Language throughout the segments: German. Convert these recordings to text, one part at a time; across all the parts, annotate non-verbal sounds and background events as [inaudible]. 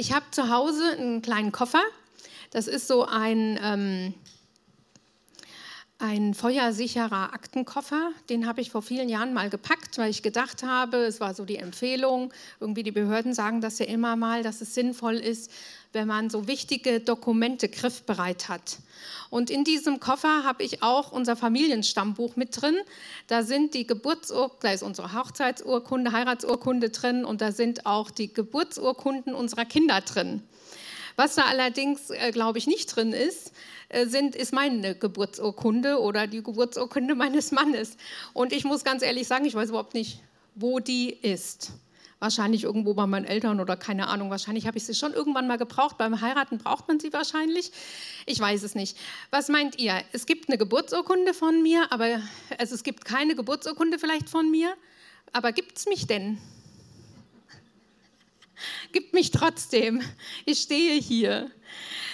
ich habe zu Hause einen kleinen Koffer. Das ist so ein, ähm, ein feuersicherer Aktenkoffer. Den habe ich vor vielen Jahren mal gepackt, weil ich gedacht habe, es war so die Empfehlung, irgendwie die Behörden sagen das ja immer mal, dass es sinnvoll ist, wenn man so wichtige Dokumente griffbereit hat. Und in diesem Koffer habe ich auch unser Familienstammbuch mit drin. Da sind die Geburtsurkunde, da ist unsere Hochzeitsurkunde, Heiratsurkunde drin und da sind auch die Geburtsurkunden unserer Kinder drin. Was da allerdings, äh, glaube ich, nicht drin ist, äh, sind, ist meine Geburtsurkunde oder die Geburtsurkunde [laughs] meines Mannes. Und ich muss ganz ehrlich sagen, ich weiß überhaupt nicht, wo die ist wahrscheinlich irgendwo bei meinen Eltern oder keine Ahnung, wahrscheinlich habe ich sie schon irgendwann mal gebraucht. Beim Heiraten braucht man sie wahrscheinlich. Ich weiß es nicht. Was meint ihr? Es gibt eine Geburtsurkunde von mir, aber also es gibt keine Geburtsurkunde vielleicht von mir, aber gibt es mich denn? Gibt mich trotzdem. Ich stehe hier.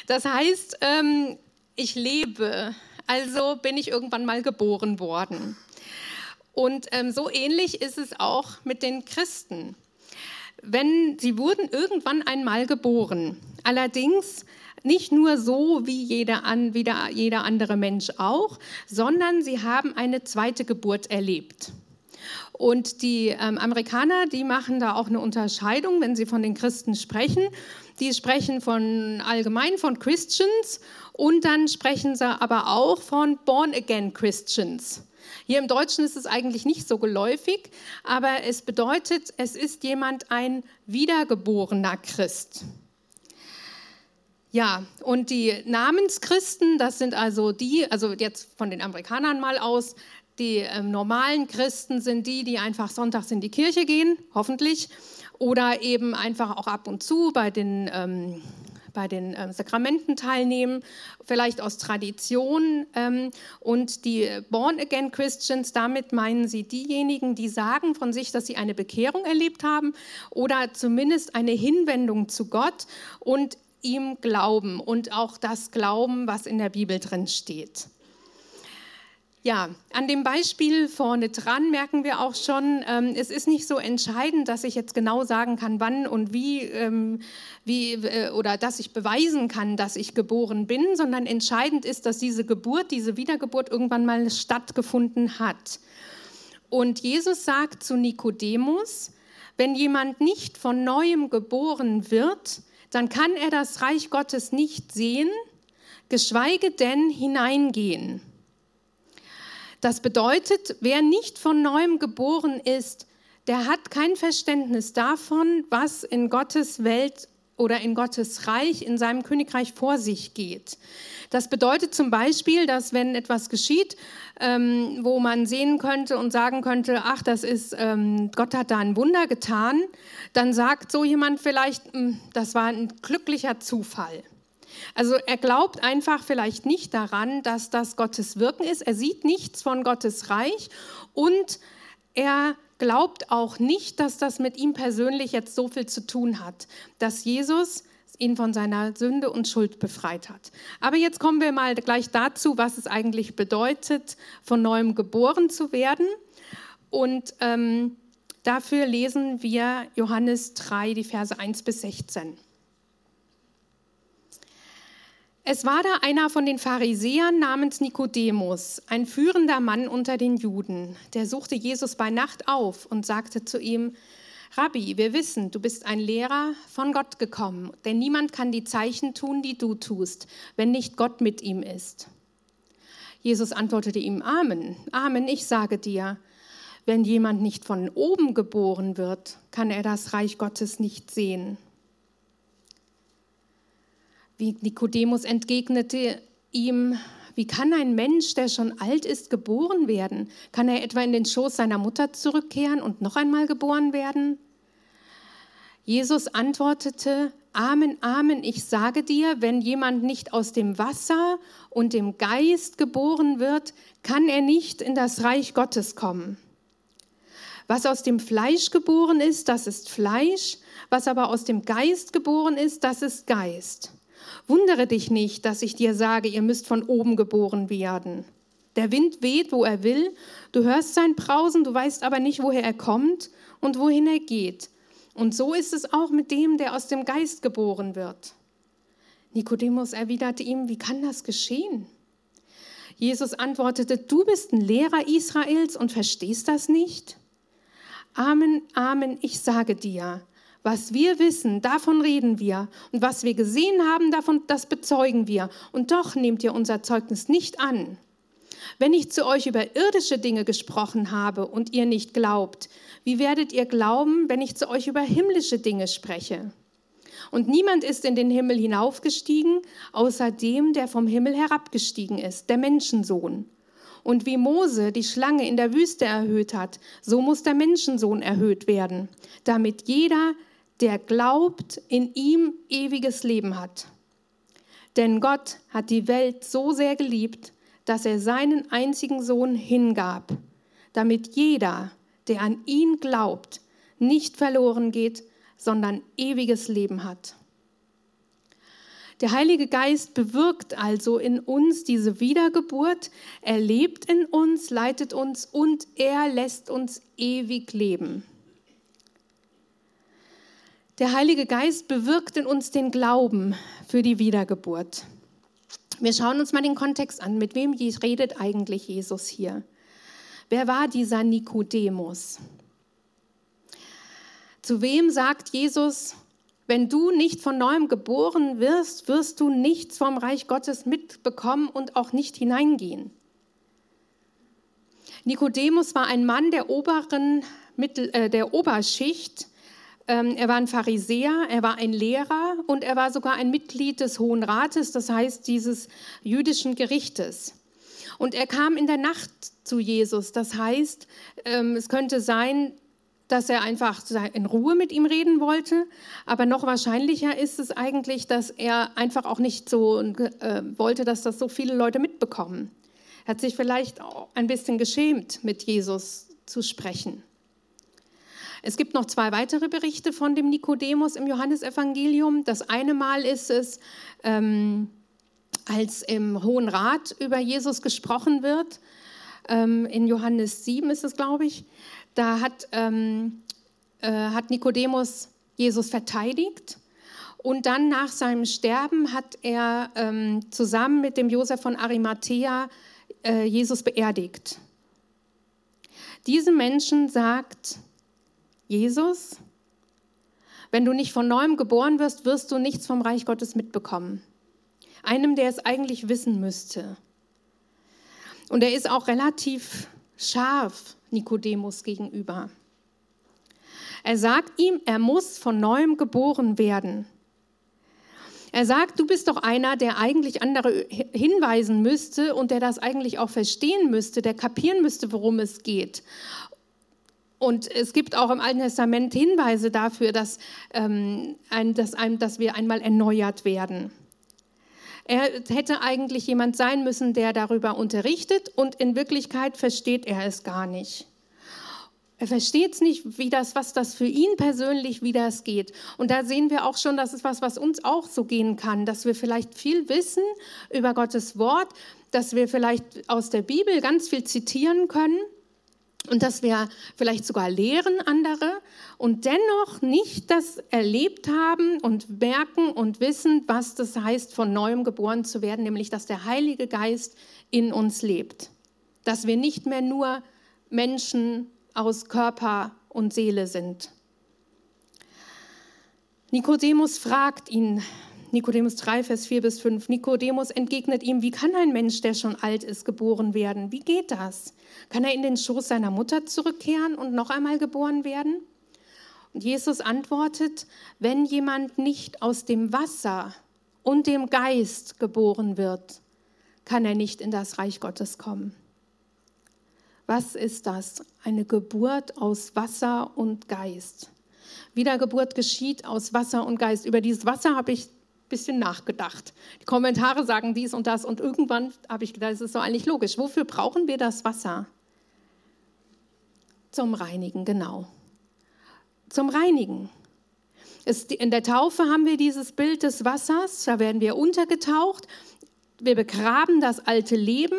Das heißt, ähm, ich lebe. Also bin ich irgendwann mal geboren worden. Und ähm, so ähnlich ist es auch mit den Christen wenn sie wurden irgendwann einmal geboren. Allerdings nicht nur so wie jeder, an, wie der, jeder andere Mensch auch, sondern sie haben eine zweite Geburt erlebt. Und die ähm, Amerikaner, die machen da auch eine Unterscheidung, wenn sie von den Christen sprechen. Die sprechen von allgemein von Christians und dann sprechen sie aber auch von Born-Again Christians. Hier im Deutschen ist es eigentlich nicht so geläufig, aber es bedeutet, es ist jemand ein wiedergeborener Christ. Ja, und die Namenschristen, das sind also die, also jetzt von den Amerikanern mal aus, die ähm, normalen Christen sind die, die einfach sonntags in die Kirche gehen, hoffentlich, oder eben einfach auch ab und zu bei den ähm, bei den äh, Sakramenten teilnehmen, vielleicht aus Tradition. Ähm, und die Born-Again Christians, damit meinen sie diejenigen, die sagen von sich, dass sie eine Bekehrung erlebt haben oder zumindest eine Hinwendung zu Gott und ihm glauben und auch das Glauben, was in der Bibel drin steht. Ja, an dem Beispiel vorne dran merken wir auch schon, ähm, es ist nicht so entscheidend, dass ich jetzt genau sagen kann, wann und wie, ähm, wie äh, oder dass ich beweisen kann, dass ich geboren bin, sondern entscheidend ist, dass diese Geburt, diese Wiedergeburt irgendwann mal stattgefunden hat. Und Jesus sagt zu Nikodemus, wenn jemand nicht von neuem geboren wird, dann kann er das Reich Gottes nicht sehen, geschweige denn hineingehen. Das bedeutet, wer nicht von neuem geboren ist, der hat kein Verständnis davon, was in Gottes Welt oder in Gottes Reich, in seinem Königreich vor sich geht. Das bedeutet zum Beispiel, dass wenn etwas geschieht, ähm, wo man sehen könnte und sagen könnte, ach, das ist, ähm, Gott hat da ein Wunder getan, dann sagt so jemand vielleicht, hm, das war ein glücklicher Zufall. Also er glaubt einfach vielleicht nicht daran, dass das Gottes Wirken ist. Er sieht nichts von Gottes Reich und er glaubt auch nicht, dass das mit ihm persönlich jetzt so viel zu tun hat, dass Jesus ihn von seiner Sünde und Schuld befreit hat. Aber jetzt kommen wir mal gleich dazu, was es eigentlich bedeutet, von neuem geboren zu werden. Und ähm, dafür lesen wir Johannes 3, die Verse 1 bis 16. Es war da einer von den Pharisäern namens Nikodemus, ein führender Mann unter den Juden. Der suchte Jesus bei Nacht auf und sagte zu ihm, Rabbi, wir wissen, du bist ein Lehrer von Gott gekommen, denn niemand kann die Zeichen tun, die du tust, wenn nicht Gott mit ihm ist. Jesus antwortete ihm, Amen, Amen, ich sage dir, wenn jemand nicht von oben geboren wird, kann er das Reich Gottes nicht sehen. Wie Nikodemus entgegnete ihm, wie kann ein Mensch, der schon alt ist, geboren werden? Kann er etwa in den Schoß seiner Mutter zurückkehren und noch einmal geboren werden? Jesus antwortete, Amen, Amen, ich sage dir, wenn jemand nicht aus dem Wasser und dem Geist geboren wird, kann er nicht in das Reich Gottes kommen. Was aus dem Fleisch geboren ist, das ist Fleisch, was aber aus dem Geist geboren ist, das ist Geist. Wundere dich nicht, dass ich dir sage, ihr müsst von oben geboren werden. Der Wind weht, wo er will, du hörst sein Brausen, du weißt aber nicht, woher er kommt und wohin er geht. Und so ist es auch mit dem, der aus dem Geist geboren wird. Nikodemus erwiderte ihm, wie kann das geschehen? Jesus antwortete, du bist ein Lehrer Israels und verstehst das nicht? Amen, Amen, ich sage dir, was wir wissen, davon reden wir. Und was wir gesehen haben, davon, das bezeugen wir. Und doch nehmt ihr unser Zeugnis nicht an. Wenn ich zu euch über irdische Dinge gesprochen habe und ihr nicht glaubt, wie werdet ihr glauben, wenn ich zu euch über himmlische Dinge spreche? Und niemand ist in den Himmel hinaufgestiegen, außer dem, der vom Himmel herabgestiegen ist, der Menschensohn. Und wie Mose die Schlange in der Wüste erhöht hat, so muss der Menschensohn erhöht werden, damit jeder, der glaubt, in ihm ewiges Leben hat. Denn Gott hat die Welt so sehr geliebt, dass er seinen einzigen Sohn hingab, damit jeder, der an ihn glaubt, nicht verloren geht, sondern ewiges Leben hat. Der Heilige Geist bewirkt also in uns diese Wiedergeburt, er lebt in uns, leitet uns und er lässt uns ewig leben. Der Heilige Geist bewirkt in uns den Glauben für die Wiedergeburt. Wir schauen uns mal den Kontext an. Mit wem redet eigentlich Jesus hier? Wer war dieser Nikodemus? Zu wem sagt Jesus, wenn du nicht von neuem geboren wirst, wirst du nichts vom Reich Gottes mitbekommen und auch nicht hineingehen. Nikodemus war ein Mann der oberen äh, der Oberschicht. Ähm, er war ein Pharisäer, er war ein Lehrer und er war sogar ein Mitglied des Hohen Rates, das heißt dieses jüdischen Gerichtes. Und er kam in der Nacht zu Jesus. Das heißt, ähm, es könnte sein, dass er einfach in Ruhe mit ihm reden wollte. Aber noch wahrscheinlicher ist es eigentlich, dass er einfach auch nicht so äh, wollte, dass das so viele Leute mitbekommen. Er hat sich vielleicht auch ein bisschen geschämt, mit Jesus zu sprechen. Es gibt noch zwei weitere Berichte von dem Nikodemus im Johannesevangelium. Das eine Mal ist es, ähm, als im Hohen Rat über Jesus gesprochen wird. Ähm, in Johannes 7 ist es, glaube ich. Da hat, ähm, äh, hat Nikodemus Jesus verteidigt. Und dann nach seinem Sterben hat er ähm, zusammen mit dem Josef von Arimathea äh, Jesus beerdigt. Diesem Menschen sagt Jesus, wenn du nicht von neuem geboren wirst, wirst du nichts vom Reich Gottes mitbekommen. Einem, der es eigentlich wissen müsste. Und er ist auch relativ scharf Nikodemus gegenüber. Er sagt ihm, er muss von neuem geboren werden. Er sagt, du bist doch einer, der eigentlich andere hinweisen müsste und der das eigentlich auch verstehen müsste, der kapieren müsste, worum es geht. Und es gibt auch im Alten Testament Hinweise dafür, dass, ähm, ein, dass, ein, dass wir einmal erneuert werden. Er hätte eigentlich jemand sein müssen, der darüber unterrichtet und in Wirklichkeit versteht er es gar nicht. Er versteht es nicht, wie das, was das für ihn persönlich, wie das geht. Und da sehen wir auch schon, das ist was, was uns auch so gehen kann, dass wir vielleicht viel wissen über Gottes Wort, dass wir vielleicht aus der Bibel ganz viel zitieren können und dass wir vielleicht sogar lehren andere und dennoch nicht das erlebt haben und merken und wissen, was das heißt, von neuem geboren zu werden, nämlich dass der Heilige Geist in uns lebt. Dass wir nicht mehr nur Menschen aus Körper und Seele sind. Nikodemus fragt ihn, Nikodemus 3, Vers 4 bis 5. Nikodemus entgegnet ihm, wie kann ein Mensch, der schon alt ist, geboren werden? Wie geht das? Kann er in den Schoß seiner Mutter zurückkehren und noch einmal geboren werden? Und Jesus antwortet, wenn jemand nicht aus dem Wasser und dem Geist geboren wird, kann er nicht in das Reich Gottes kommen. Was ist das? Eine Geburt aus Wasser und Geist. Wiedergeburt geschieht aus Wasser und Geist. Über dieses Wasser habe ich bisschen nachgedacht. Die Kommentare sagen dies und das und irgendwann habe ich gedacht, das ist so eigentlich logisch. Wofür brauchen wir das Wasser? Zum Reinigen, genau. Zum Reinigen. in der Taufe haben wir dieses Bild des Wassers, da werden wir untergetaucht, wir begraben das alte Leben,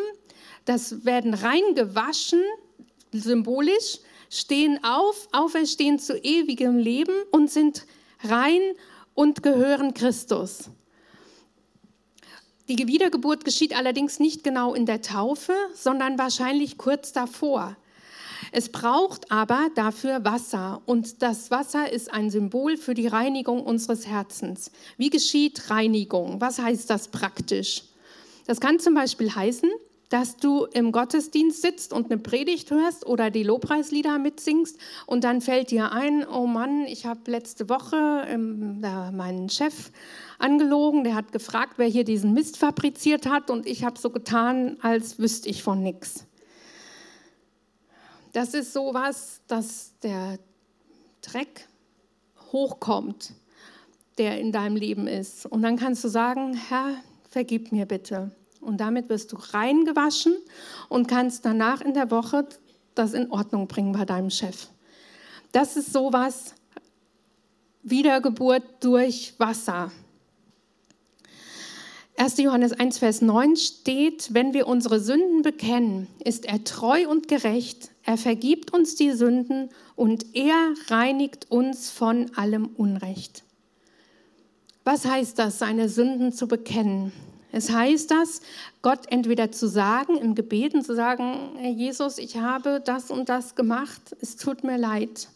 das werden rein gewaschen, symbolisch, stehen auf, auferstehen zu ewigem Leben und sind rein und gehören Christus. Die Wiedergeburt geschieht allerdings nicht genau in der Taufe, sondern wahrscheinlich kurz davor. Es braucht aber dafür Wasser und das Wasser ist ein Symbol für die Reinigung unseres Herzens. Wie geschieht Reinigung? Was heißt das praktisch? Das kann zum Beispiel heißen, dass du im Gottesdienst sitzt und eine Predigt hörst oder die Lobpreislieder mitsingst und dann fällt dir ein, oh Mann, ich habe letzte Woche ähm, meinen Chef angelogen, der hat gefragt, wer hier diesen Mist fabriziert hat und ich habe so getan, als wüsste ich von nichts. Das ist sowas, dass der Dreck hochkommt, der in deinem Leben ist. Und dann kannst du sagen, Herr, vergib mir bitte. Und damit wirst du reingewaschen und kannst danach in der Woche das in Ordnung bringen bei deinem Chef. Das ist sowas, Wiedergeburt durch Wasser. 1. Johannes 1, Vers 9 steht, wenn wir unsere Sünden bekennen, ist er treu und gerecht, er vergibt uns die Sünden und er reinigt uns von allem Unrecht. Was heißt das, seine Sünden zu bekennen? Es heißt das, Gott entweder zu sagen, im Gebeten zu sagen, Herr Jesus, ich habe das und das gemacht, es tut mir leid.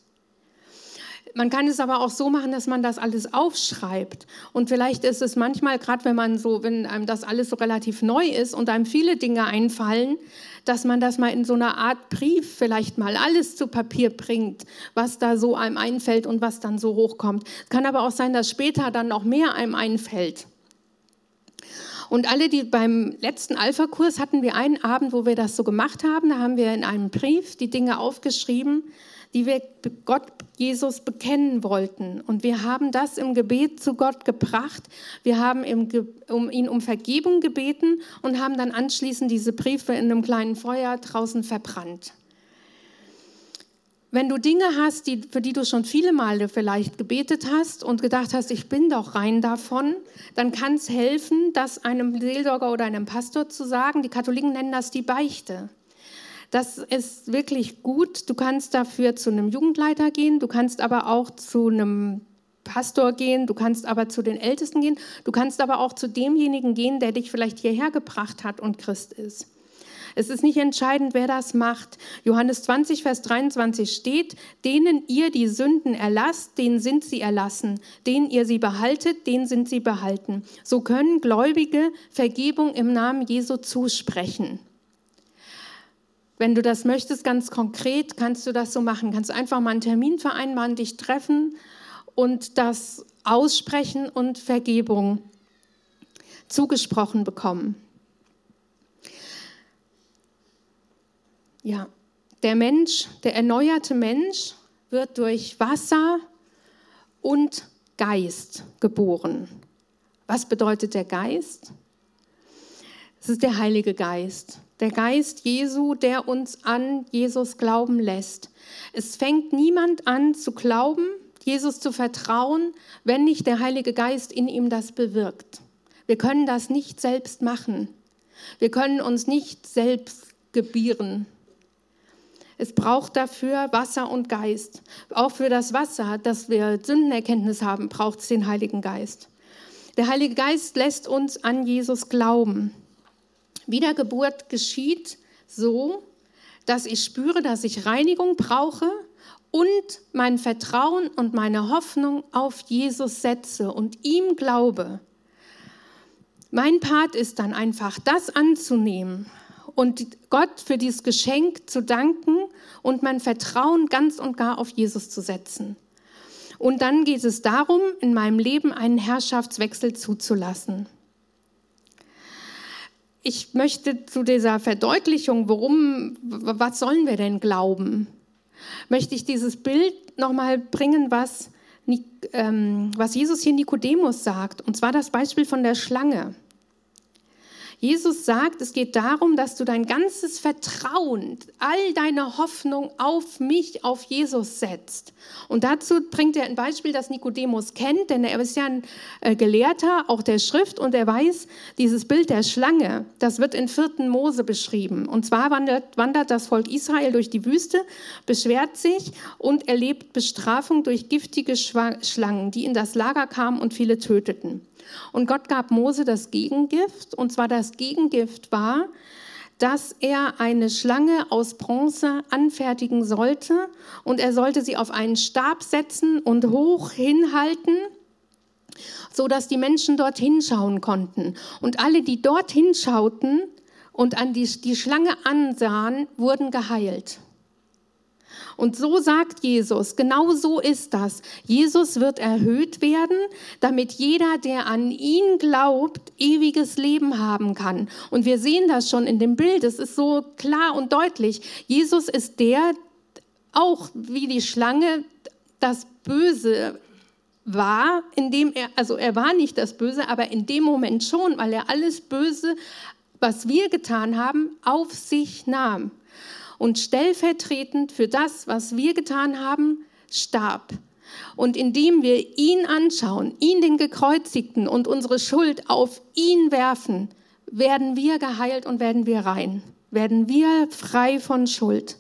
Man kann es aber auch so machen, dass man das alles aufschreibt. Und vielleicht ist es manchmal, gerade wenn man so, wenn einem das alles so relativ neu ist und einem viele Dinge einfallen, dass man das mal in so einer Art Brief vielleicht mal alles zu Papier bringt, was da so einem einfällt und was dann so hochkommt. Kann aber auch sein, dass später dann noch mehr einem einfällt. Und alle, die beim letzten Alpha-Kurs hatten wir einen Abend, wo wir das so gemacht haben. Da haben wir in einem Brief die Dinge aufgeschrieben, die wir Gott Jesus bekennen wollten. Und wir haben das im Gebet zu Gott gebracht. Wir haben ihn um Vergebung gebeten und haben dann anschließend diese Briefe in einem kleinen Feuer draußen verbrannt. Wenn du Dinge hast, die, für die du schon viele Male vielleicht gebetet hast und gedacht hast, ich bin doch rein davon, dann kann es helfen, das einem Seelsorger oder einem Pastor zu sagen. Die Katholiken nennen das die Beichte. Das ist wirklich gut. Du kannst dafür zu einem Jugendleiter gehen, du kannst aber auch zu einem Pastor gehen, du kannst aber zu den Ältesten gehen, du kannst aber auch zu demjenigen gehen, der dich vielleicht hierher gebracht hat und Christ ist. Es ist nicht entscheidend, wer das macht. Johannes 20, Vers 23 steht, denen ihr die Sünden erlasst, denen sind sie erlassen. Denen ihr sie behaltet, denen sind sie behalten. So können Gläubige Vergebung im Namen Jesu zusprechen. Wenn du das möchtest, ganz konkret, kannst du das so machen. Kannst einfach mal einen Termin vereinbaren, dich treffen und das aussprechen und Vergebung zugesprochen bekommen. Ja, der Mensch, der erneuerte Mensch wird durch Wasser und Geist geboren. Was bedeutet der Geist? Es ist der Heilige Geist, der Geist Jesu, der uns an Jesus glauben lässt. Es fängt niemand an zu glauben, Jesus zu vertrauen, wenn nicht der Heilige Geist in ihm das bewirkt. Wir können das nicht selbst machen. Wir können uns nicht selbst gebieren. Es braucht dafür Wasser und Geist. Auch für das Wasser, dass wir Sündenerkenntnis haben, braucht es den Heiligen Geist. Der Heilige Geist lässt uns an Jesus glauben. Wiedergeburt geschieht so, dass ich spüre, dass ich Reinigung brauche und mein Vertrauen und meine Hoffnung auf Jesus setze und ihm glaube. Mein Part ist dann einfach, das anzunehmen, und Gott für dieses Geschenk zu danken und mein Vertrauen ganz und gar auf Jesus zu setzen. Und dann geht es darum, in meinem Leben einen Herrschaftswechsel zuzulassen. Ich möchte zu dieser Verdeutlichung, warum, was sollen wir denn glauben, möchte ich dieses Bild nochmal bringen, was, ähm, was Jesus hier Nikodemus sagt. Und zwar das Beispiel von der Schlange. Jesus sagt, es geht darum, dass du dein ganzes Vertrauen, all deine Hoffnung auf mich, auf Jesus setzt. Und dazu bringt er ein Beispiel, das Nikodemus kennt, denn er ist ja ein äh, Gelehrter, auch der Schrift, und er weiß, dieses Bild der Schlange, das wird in 4. Mose beschrieben. Und zwar wandert, wandert das Volk Israel durch die Wüste, beschwert sich und erlebt Bestrafung durch giftige Schlangen, die in das Lager kamen und viele töteten. Und Gott gab Mose das Gegengift, und zwar das Gegengift war, dass er eine Schlange aus Bronze anfertigen sollte und er sollte sie auf einen Stab setzen und hoch hinhalten, so dass die Menschen dorthin schauen konnten. Und alle, die dorthin schauten und an die, die Schlange ansahen, wurden geheilt. Und so sagt Jesus, genau so ist das. Jesus wird erhöht werden, damit jeder, der an ihn glaubt, ewiges Leben haben kann. Und wir sehen das schon in dem Bild, es ist so klar und deutlich. Jesus ist der, auch wie die Schlange, das Böse war, indem er, also er war nicht das Böse, aber in dem Moment schon, weil er alles Böse, was wir getan haben, auf sich nahm und stellvertretend für das, was wir getan haben, starb. Und indem wir ihn anschauen, ihn den Gekreuzigten und unsere Schuld auf ihn werfen, werden wir geheilt und werden wir rein, werden wir frei von Schuld.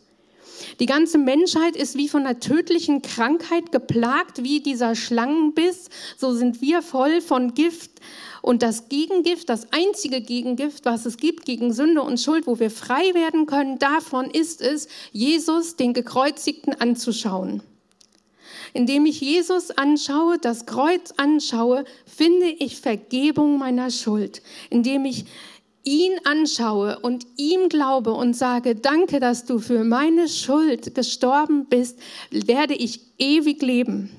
Die ganze Menschheit ist wie von einer tödlichen Krankheit geplagt, wie dieser Schlangenbiss. So sind wir voll von Gift und das Gegengift, das einzige Gegengift, was es gibt gegen Sünde und Schuld, wo wir frei werden können, davon ist es, Jesus, den Gekreuzigten, anzuschauen. Indem ich Jesus anschaue, das Kreuz anschaue, finde ich Vergebung meiner Schuld. Indem ich ihn anschaue und ihm glaube und sage, danke, dass du für meine Schuld gestorben bist, werde ich ewig leben.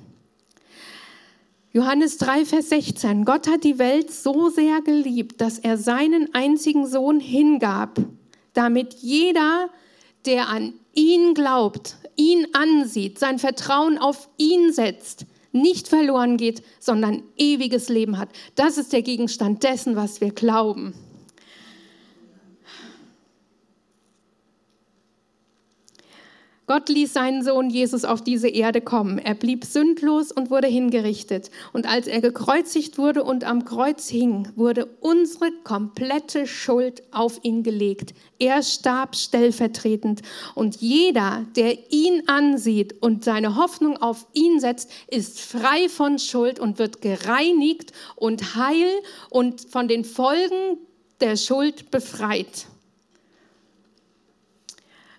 Johannes 3, Vers 16. Gott hat die Welt so sehr geliebt, dass er seinen einzigen Sohn hingab, damit jeder, der an ihn glaubt, ihn ansieht, sein Vertrauen auf ihn setzt, nicht verloren geht, sondern ewiges Leben hat. Das ist der Gegenstand dessen, was wir glauben. Gott ließ seinen Sohn Jesus auf diese Erde kommen. Er blieb sündlos und wurde hingerichtet. Und als er gekreuzigt wurde und am Kreuz hing, wurde unsere komplette Schuld auf ihn gelegt. Er starb stellvertretend. Und jeder, der ihn ansieht und seine Hoffnung auf ihn setzt, ist frei von Schuld und wird gereinigt und heil und von den Folgen der Schuld befreit.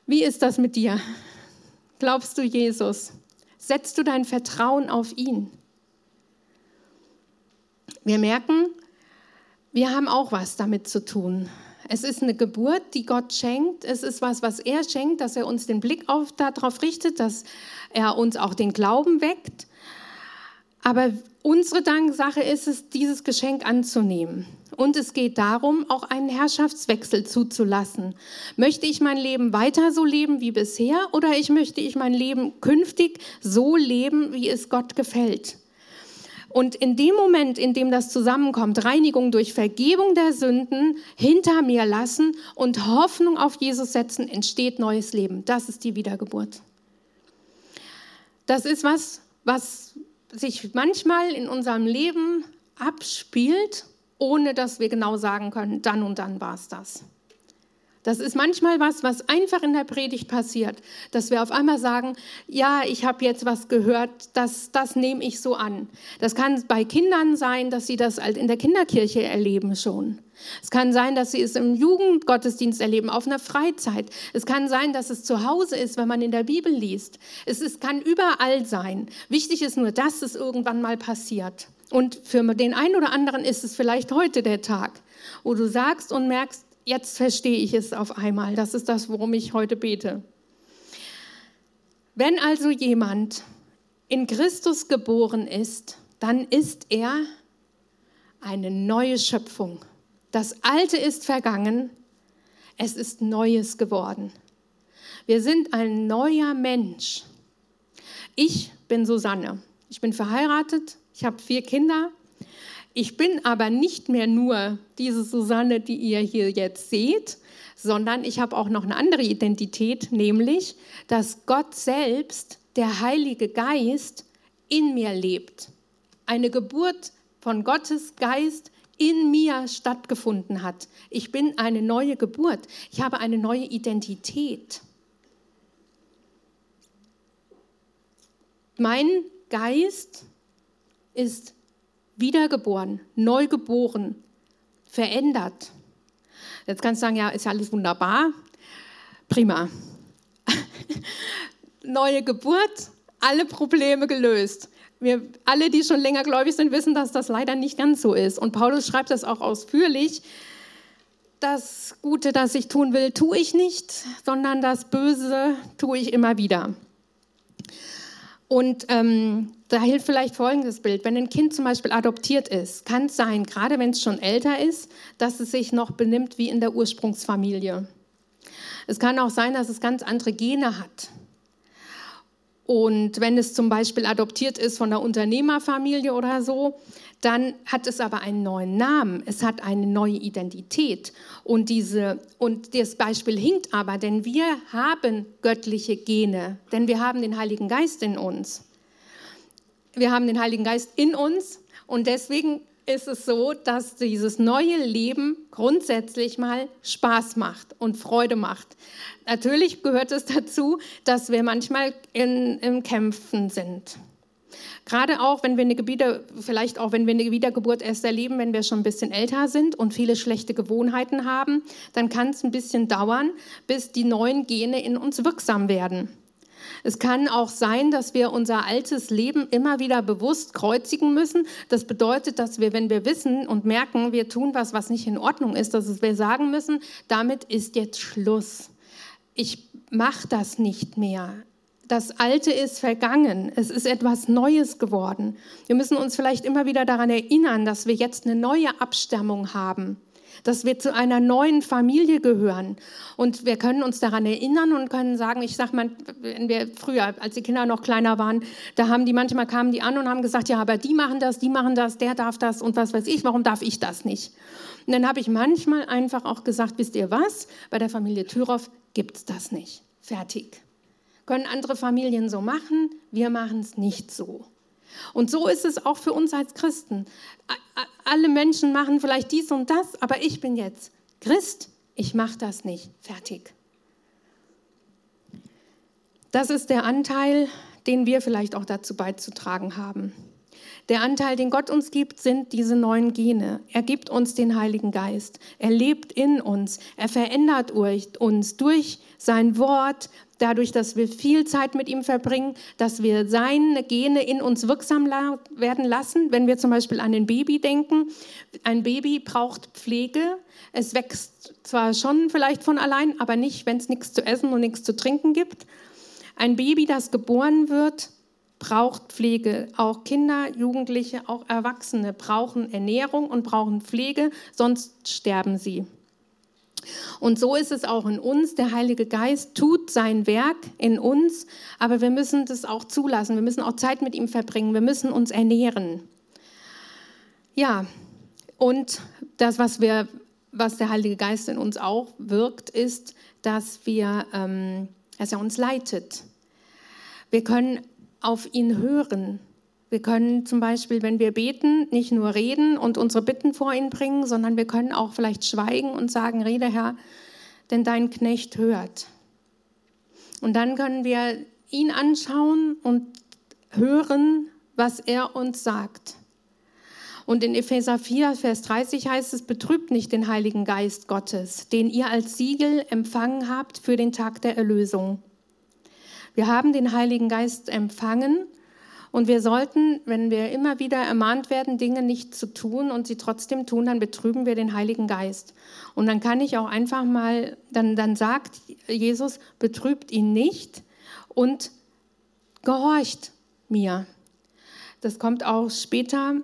Wie ist das mit dir? Glaubst du Jesus? Setzt du dein Vertrauen auf ihn? Wir merken, wir haben auch was damit zu tun. Es ist eine Geburt, die Gott schenkt. Es ist was, was er schenkt, dass er uns den Blick auf, darauf richtet, dass er uns auch den Glauben weckt. Aber unsere Danksache ist es, dieses Geschenk anzunehmen. Und es geht darum, auch einen Herrschaftswechsel zuzulassen. Möchte ich mein Leben weiter so leben wie bisher oder ich möchte ich mein Leben künftig so leben, wie es Gott gefällt? Und in dem Moment, in dem das zusammenkommt, Reinigung durch Vergebung der Sünden hinter mir lassen und Hoffnung auf Jesus setzen, entsteht neues Leben. Das ist die Wiedergeburt. Das ist was, was sich manchmal in unserem Leben abspielt ohne dass wir genau sagen können, dann und dann war es das. Das ist manchmal was, was einfach in der Predigt passiert, dass wir auf einmal sagen, ja, ich habe jetzt was gehört, das, das nehme ich so an. Das kann bei Kindern sein, dass sie das halt in der Kinderkirche erleben schon. Es kann sein, dass sie es im Jugendgottesdienst erleben, auf einer Freizeit. Es kann sein, dass es zu Hause ist, wenn man in der Bibel liest. Es ist, kann überall sein. Wichtig ist nur, dass es irgendwann mal passiert. Und für den einen oder anderen ist es vielleicht heute der Tag, wo du sagst und merkst, jetzt verstehe ich es auf einmal. Das ist das, worum ich heute bete. Wenn also jemand in Christus geboren ist, dann ist er eine neue Schöpfung. Das Alte ist vergangen, es ist Neues geworden. Wir sind ein neuer Mensch. Ich bin Susanne. Ich bin verheiratet, ich habe vier Kinder. Ich bin aber nicht mehr nur diese Susanne, die ihr hier jetzt seht, sondern ich habe auch noch eine andere Identität, nämlich, dass Gott selbst, der Heilige Geist, in mir lebt. Eine Geburt von Gottes Geist in mir stattgefunden hat. Ich bin eine neue Geburt. Ich habe eine neue Identität. Mein Geist ist wiedergeboren, neugeboren, verändert. Jetzt kannst du sagen, ja, ist ja alles wunderbar. Prima. [laughs] Neue Geburt, alle Probleme gelöst. Wir alle, die schon länger gläubig sind, wissen, dass das leider nicht ganz so ist. Und Paulus schreibt das auch ausführlich. Das Gute, das ich tun will, tue ich nicht, sondern das Böse tue ich immer wieder. Und ähm, da hilft vielleicht folgendes Bild. Wenn ein Kind zum Beispiel adoptiert ist, kann es sein, gerade wenn es schon älter ist, dass es sich noch benimmt wie in der Ursprungsfamilie. Es kann auch sein, dass es ganz andere Gene hat. Und wenn es zum Beispiel adoptiert ist von einer Unternehmerfamilie oder so, dann hat es aber einen neuen Namen, es hat eine neue Identität. Und, diese, und das Beispiel hinkt aber, denn wir haben göttliche Gene, denn wir haben den Heiligen Geist in uns. Wir haben den Heiligen Geist in uns und deswegen ist es so, dass dieses neue Leben grundsätzlich mal Spaß macht und Freude macht. Natürlich gehört es dazu, dass wir manchmal in, in Kämpfen sind. Gerade auch, wenn wir eine Gebiete, vielleicht auch, wenn wir eine Wiedergeburt erst erleben, wenn wir schon ein bisschen älter sind und viele schlechte Gewohnheiten haben, dann kann es ein bisschen dauern, bis die neuen Gene in uns wirksam werden. Es kann auch sein, dass wir unser altes Leben immer wieder bewusst kreuzigen müssen. Das bedeutet, dass wir, wenn wir wissen und merken, wir tun was, was nicht in Ordnung ist, dass wir sagen müssen, damit ist jetzt Schluss. Ich mache das nicht mehr. Das Alte ist vergangen. Es ist etwas Neues geworden. Wir müssen uns vielleicht immer wieder daran erinnern, dass wir jetzt eine neue Abstammung haben dass wir zu einer neuen Familie gehören. Und wir können uns daran erinnern und können sagen, ich sage mal, wenn wir früher, als die Kinder noch kleiner waren, da haben die manchmal kamen die an und haben gesagt, ja, aber die machen das, die machen das, der darf das und was weiß ich, warum darf ich das nicht? Und dann habe ich manchmal einfach auch gesagt, wisst ihr was, bei der Familie Thüroff gibt es das nicht. Fertig. Können andere Familien so machen, wir machen es nicht so. Und so ist es auch für uns als Christen. Alle Menschen machen vielleicht dies und das, aber ich bin jetzt Christ, ich mache das nicht. Fertig. Das ist der Anteil, den wir vielleicht auch dazu beizutragen haben. Der Anteil, den Gott uns gibt, sind diese neuen Gene. Er gibt uns den Heiligen Geist. Er lebt in uns. Er verändert uns durch sein Wort, dadurch, dass wir viel Zeit mit ihm verbringen, dass wir seine Gene in uns wirksam werden lassen. Wenn wir zum Beispiel an ein Baby denken, ein Baby braucht Pflege. Es wächst zwar schon vielleicht von allein, aber nicht, wenn es nichts zu essen und nichts zu trinken gibt. Ein Baby, das geboren wird, braucht Pflege. Auch Kinder, Jugendliche, auch Erwachsene brauchen Ernährung und brauchen Pflege, sonst sterben sie. Und so ist es auch in uns. Der Heilige Geist tut sein Werk in uns, aber wir müssen das auch zulassen. Wir müssen auch Zeit mit ihm verbringen. Wir müssen uns ernähren. Ja, und das, was, wir, was der Heilige Geist in uns auch wirkt, ist, dass, wir, ähm, dass er uns leitet. Wir können auf ihn hören. Wir können zum Beispiel, wenn wir beten, nicht nur reden und unsere Bitten vor ihn bringen, sondern wir können auch vielleicht schweigen und sagen, rede Herr, denn dein Knecht hört. Und dann können wir ihn anschauen und hören, was er uns sagt. Und in Epheser 4, Vers 30 heißt es, betrübt nicht den Heiligen Geist Gottes, den ihr als Siegel empfangen habt für den Tag der Erlösung. Wir haben den Heiligen Geist empfangen und wir sollten, wenn wir immer wieder ermahnt werden, Dinge nicht zu tun und sie trotzdem tun, dann betrüben wir den Heiligen Geist. Und dann kann ich auch einfach mal, dann, dann sagt Jesus, betrübt ihn nicht und gehorcht mir. Das kommt auch später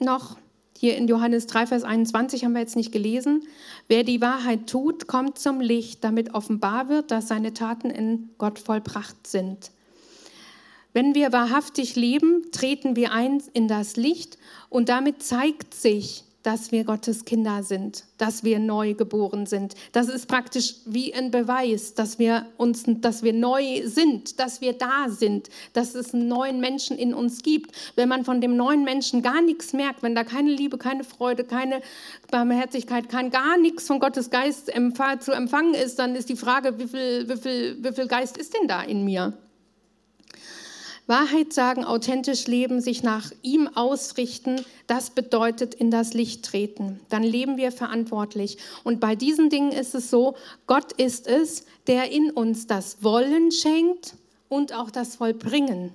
noch. Hier in Johannes 3, Vers 21 haben wir jetzt nicht gelesen. Wer die Wahrheit tut, kommt zum Licht, damit offenbar wird, dass seine Taten in Gott vollbracht sind. Wenn wir wahrhaftig leben, treten wir ein in das Licht und damit zeigt sich, dass wir Gottes Kinder sind, dass wir neu geboren sind. Das ist praktisch wie ein Beweis, dass wir uns, dass wir neu sind, dass wir da sind, dass es einen neuen Menschen in uns gibt. Wenn man von dem neuen Menschen gar nichts merkt, wenn da keine Liebe, keine Freude, keine Barmherzigkeit, kein gar nichts von Gottes Geist zu empfangen ist, dann ist die Frage, wie viel, wie viel, wie viel Geist ist denn da in mir? Wahrheit sagen, authentisch leben, sich nach ihm ausrichten, das bedeutet in das Licht treten. Dann leben wir verantwortlich. Und bei diesen Dingen ist es so, Gott ist es, der in uns das Wollen schenkt und auch das Vollbringen.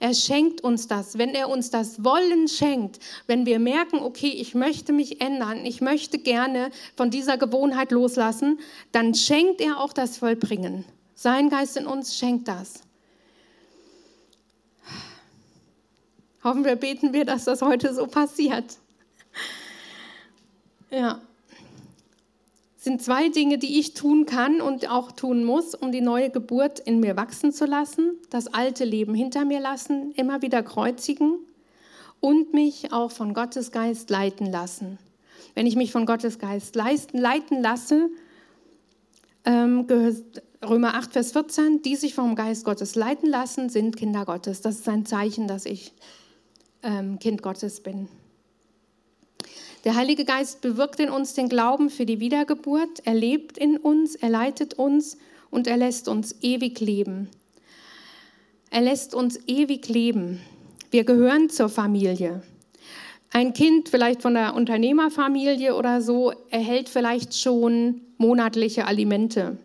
Er schenkt uns das. Wenn er uns das Wollen schenkt, wenn wir merken, okay, ich möchte mich ändern, ich möchte gerne von dieser Gewohnheit loslassen, dann schenkt er auch das Vollbringen. Sein Geist in uns schenkt das. Hoffen wir, beten wir, dass das heute so passiert. Ja. Es sind zwei Dinge, die ich tun kann und auch tun muss, um die neue Geburt in mir wachsen zu lassen, das alte Leben hinter mir lassen, immer wieder kreuzigen und mich auch von Gottes Geist leiten lassen. Wenn ich mich von Gottes Geist leiten lasse, ähm, Römer 8, Vers 14, die sich vom Geist Gottes leiten lassen, sind Kinder Gottes. Das ist ein Zeichen, dass ich ähm, Kind Gottes bin. Der Heilige Geist bewirkt in uns den Glauben für die Wiedergeburt. Er lebt in uns, er leitet uns und er lässt uns ewig leben. Er lässt uns ewig leben. Wir gehören zur Familie. Ein Kind vielleicht von der Unternehmerfamilie oder so erhält vielleicht schon monatliche Alimente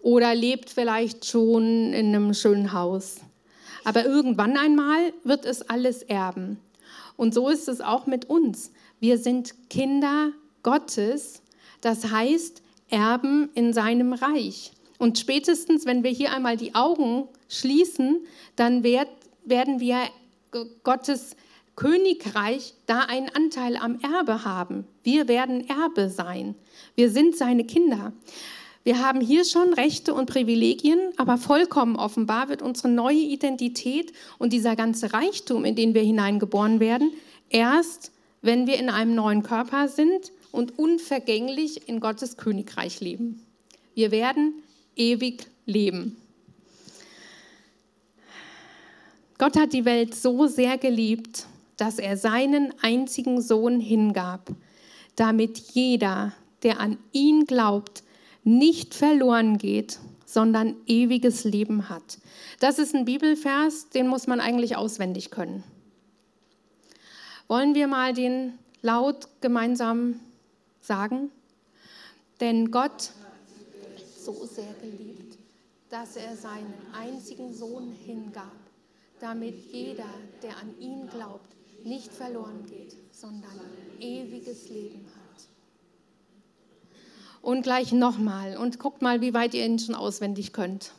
oder lebt vielleicht schon in einem schönen Haus. Aber irgendwann einmal wird es alles erben. Und so ist es auch mit uns. Wir sind Kinder Gottes, das heißt Erben in seinem Reich. Und spätestens, wenn wir hier einmal die Augen schließen, dann werden wir Gottes Königreich da einen Anteil am Erbe haben. Wir werden Erbe sein. Wir sind seine Kinder. Wir haben hier schon Rechte und Privilegien, aber vollkommen offenbar wird unsere neue Identität und dieser ganze Reichtum, in den wir hineingeboren werden, erst, wenn wir in einem neuen Körper sind und unvergänglich in Gottes Königreich leben. Wir werden ewig leben. Gott hat die Welt so sehr geliebt, dass er seinen einzigen Sohn hingab, damit jeder, der an ihn glaubt, nicht verloren geht, sondern ewiges Leben hat. Das ist ein Bibelvers, den muss man eigentlich auswendig können. Wollen wir mal den laut gemeinsam sagen? Denn Gott so sehr geliebt, dass er seinen einzigen Sohn hingab, damit jeder, der an ihn glaubt, nicht verloren geht, sondern ewiges Leben hat und gleich nochmal und guckt mal, wie weit ihr ihn schon auswendig könnt.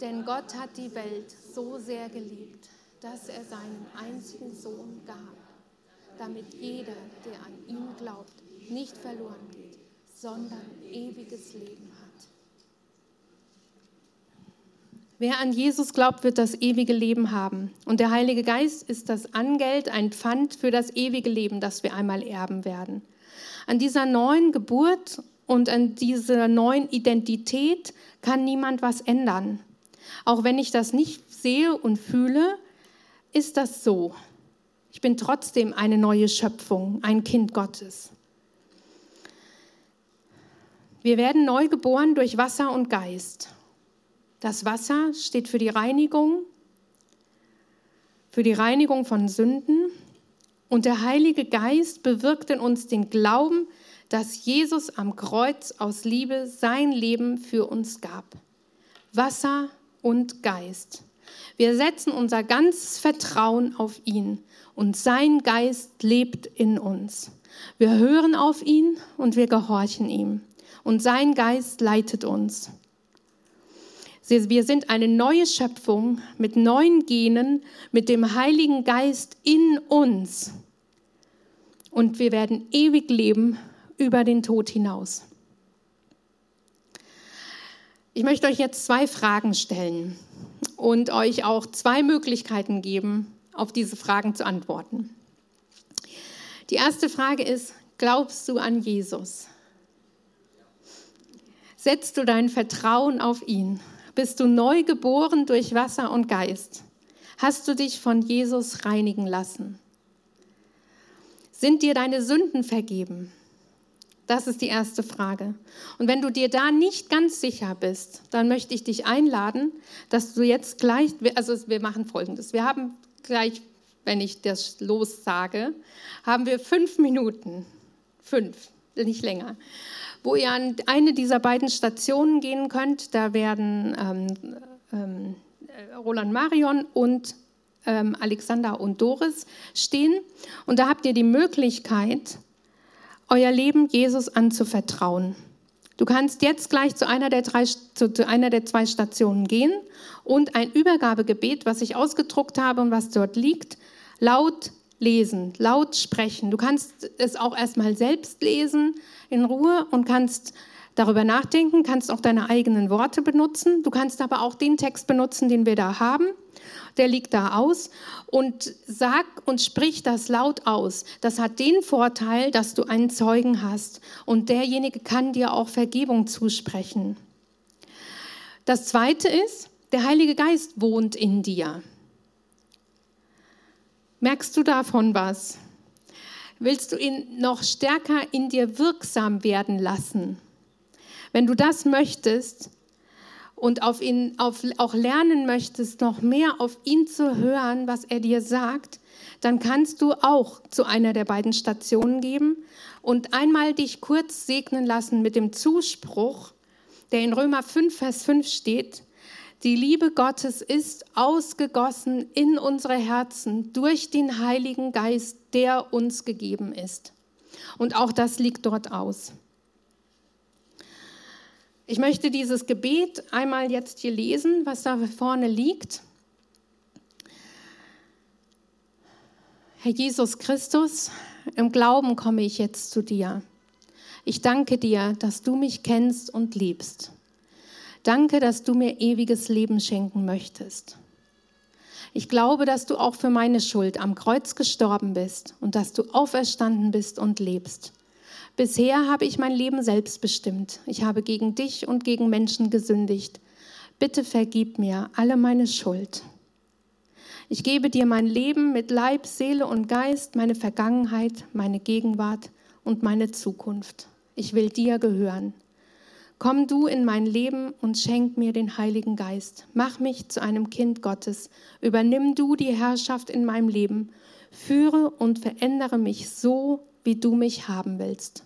Denn Gott hat die Welt so sehr geliebt, dass er seinen einzigen Sohn gab, damit jeder, der an ihn glaubt, nicht verloren geht, sondern ewiges Leben hat. Wer an Jesus glaubt, wird das ewige Leben haben. Und der Heilige Geist ist das Angeld, ein Pfand für das ewige Leben, das wir einmal erben werden. An dieser neuen Geburt und an dieser neuen Identität kann niemand was ändern. Auch wenn ich das nicht sehe und fühle, ist das so. Ich bin trotzdem eine neue Schöpfung, ein Kind Gottes. Wir werden neu geboren durch Wasser und Geist. Das Wasser steht für die Reinigung, für die Reinigung von Sünden. Und der Heilige Geist bewirkt in uns den Glauben, dass Jesus am Kreuz aus Liebe sein Leben für uns gab. Wasser und Geist. Wir setzen unser ganzes Vertrauen auf ihn und sein Geist lebt in uns. Wir hören auf ihn und wir gehorchen ihm und sein Geist leitet uns. Wir sind eine neue Schöpfung mit neuen Genen, mit dem Heiligen Geist in uns. Und wir werden ewig leben über den Tod hinaus. Ich möchte euch jetzt zwei Fragen stellen. und euch auch zwei Möglichkeiten geben, auf diese Fragen zu antworten. Die erste Frage ist, glaubst du an Jesus? Setzt du dein Vertrauen auf ihn? Bist du neu geboren durch Wasser und Geist? Hast du dich von Jesus reinigen lassen? Sind dir deine Sünden vergeben? Das ist die erste Frage. Und wenn du dir da nicht ganz sicher bist, dann möchte ich dich einladen, dass du jetzt gleich, also wir machen Folgendes. Wir haben gleich, wenn ich das lossage, haben wir fünf Minuten, fünf, nicht länger, wo ihr an eine dieser beiden Stationen gehen könnt. Da werden ähm, ähm, Roland Marion und ähm, Alexander und Doris stehen. Und da habt ihr die Möglichkeit, euer Leben Jesus anzuvertrauen. Du kannst jetzt gleich zu einer der, drei, zu, zu einer der zwei Stationen gehen und ein Übergabegebet, was ich ausgedruckt habe und was dort liegt, laut lesen, laut sprechen. Du kannst es auch erstmal selbst lesen in Ruhe und kannst darüber nachdenken, kannst auch deine eigenen Worte benutzen. Du kannst aber auch den Text benutzen, den wir da haben. Der liegt da aus und sag und sprich das laut aus. Das hat den Vorteil, dass du einen Zeugen hast und derjenige kann dir auch Vergebung zusprechen. Das zweite ist, der Heilige Geist wohnt in dir. Merkst du davon was? Willst du ihn noch stärker in dir wirksam werden lassen? Wenn du das möchtest und auf ihn auf, auch lernen möchtest, noch mehr auf ihn zu hören, was er dir sagt, dann kannst du auch zu einer der beiden Stationen geben und einmal dich kurz segnen lassen mit dem Zuspruch, der in Römer 5, Vers 5 steht. Die Liebe Gottes ist ausgegossen in unsere Herzen durch den Heiligen Geist, der uns gegeben ist. Und auch das liegt dort aus. Ich möchte dieses Gebet einmal jetzt hier lesen, was da vorne liegt. Herr Jesus Christus, im Glauben komme ich jetzt zu dir. Ich danke dir, dass du mich kennst und liebst. Danke, dass du mir ewiges Leben schenken möchtest. Ich glaube, dass du auch für meine Schuld am Kreuz gestorben bist und dass du auferstanden bist und lebst. Bisher habe ich mein Leben selbst bestimmt. Ich habe gegen dich und gegen Menschen gesündigt. Bitte vergib mir alle meine Schuld. Ich gebe dir mein Leben mit Leib, Seele und Geist, meine Vergangenheit, meine Gegenwart und meine Zukunft. Ich will dir gehören. Komm du in mein Leben und schenk mir den Heiligen Geist. Mach mich zu einem Kind Gottes. Übernimm du die Herrschaft in meinem Leben. Führe und verändere mich so, wie du mich haben willst.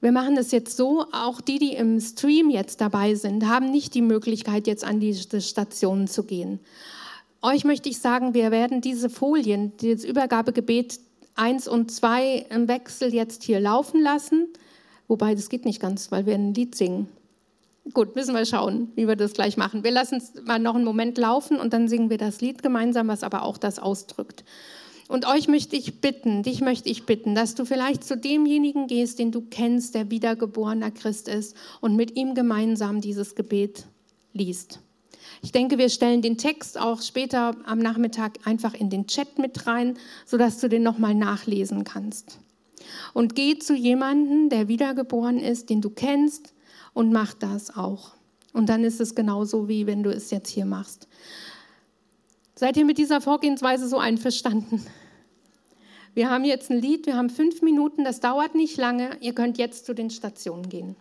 Wir machen das jetzt so, auch die, die im Stream jetzt dabei sind, haben nicht die Möglichkeit, jetzt an diese Stationen zu gehen. Euch möchte ich sagen, wir werden diese Folien, das Übergabegebet 1 und 2 im Wechsel jetzt hier laufen lassen. Wobei, das geht nicht ganz, weil wir ein Lied singen. Gut, müssen wir schauen, wie wir das gleich machen. Wir lassen es mal noch einen Moment laufen und dann singen wir das Lied gemeinsam, was aber auch das ausdrückt. Und euch möchte ich bitten, dich möchte ich bitten, dass du vielleicht zu demjenigen gehst, den du kennst, der wiedergeborener Christ ist und mit ihm gemeinsam dieses Gebet liest. Ich denke, wir stellen den Text auch später am Nachmittag einfach in den Chat mit rein, sodass du den nochmal nachlesen kannst. Und geh zu jemandem, der wiedergeboren ist, den du kennst, und mach das auch. Und dann ist es genauso, wie wenn du es jetzt hier machst. Seid ihr mit dieser Vorgehensweise so einverstanden? Wir haben jetzt ein Lied, wir haben fünf Minuten, das dauert nicht lange. Ihr könnt jetzt zu den Stationen gehen.